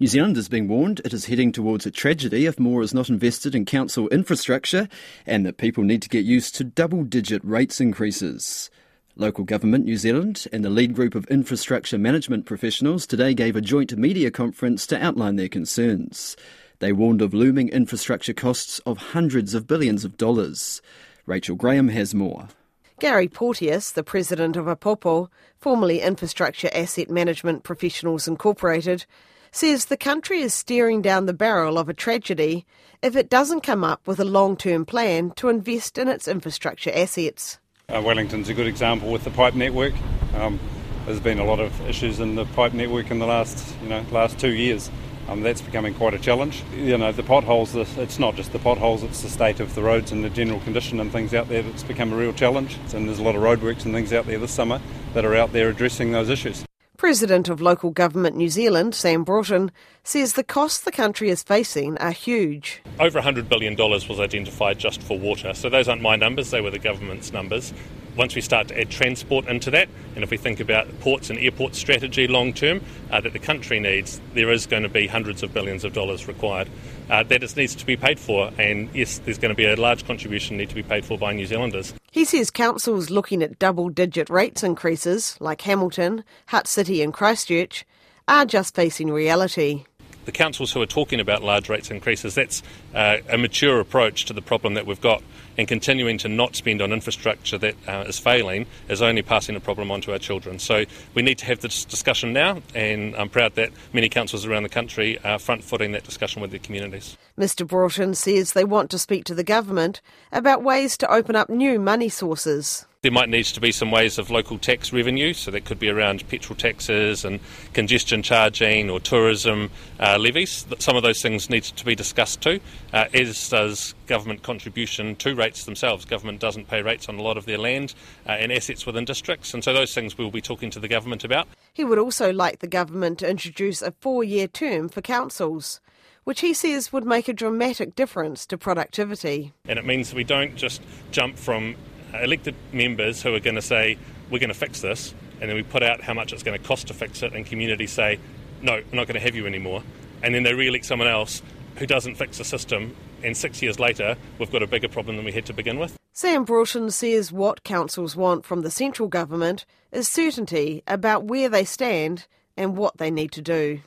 New Zealand is being warned it is heading towards a tragedy if more is not invested in council infrastructure and that people need to get used to double digit rates increases. Local Government New Zealand and the lead group of infrastructure management professionals today gave a joint media conference to outline their concerns. They warned of looming infrastructure costs of hundreds of billions of dollars. Rachel Graham has more. Gary Porteous, the president of Apopo, formerly Infrastructure Asset Management Professionals Incorporated, says the country is staring down the barrel of a tragedy if it doesn't come up with a long term plan to invest in its infrastructure assets. Uh, Wellington's a good example with the pipe network. Um, there's been a lot of issues in the pipe network in the last, you know, last two years. Um, that's becoming quite a challenge. You know, the potholes, it's not just the potholes, it's the state of the roads and the general condition and things out there that's become a real challenge. And there's a lot of roadworks and things out there this summer that are out there addressing those issues. President of Local Government New Zealand, Sam Broughton, says the costs the country is facing are huge. Over $100 billion was identified just for water. So those aren't my numbers, they were the government's numbers. Once we start to add transport into that, and if we think about ports and airport strategy long term uh, that the country needs, there is going to be hundreds of billions of dollars required. Uh, that needs to be paid for, and yes, there's going to be a large contribution need to be paid for by New Zealanders. He says councils looking at double digit rates increases, like Hamilton, Hutt City, and Christchurch, are just facing reality the councils who are talking about large rates increases, that's uh, a mature approach to the problem that we've got. And continuing to not spend on infrastructure that uh, is failing is only passing the problem on to our children. So we need to have this discussion now, and I'm proud that many councils around the country are front footing that discussion with their communities. Mr Broughton says they want to speak to the government about ways to open up new money sources. There might need to be some ways of local tax revenue, so that could be around petrol taxes and congestion charging or tourism uh, levies. Some of those things need to be discussed too, uh, as does government contribution to rates themselves. Government doesn't pay rates on a lot of their land uh, and assets within districts, and so those things we'll be talking to the government about. He would also like the government to introduce a four year term for councils which he says would make a dramatic difference to productivity. And it means we don't just jump from elected members who are going to say, we're going to fix this, and then we put out how much it's going to cost to fix it, and communities say, no, we're not going to have you anymore. And then they re elect someone else who doesn't fix the system, and six years later, we've got a bigger problem than we had to begin with. Sam Broughton says what councils want from the central government is certainty about where they stand and what they need to do.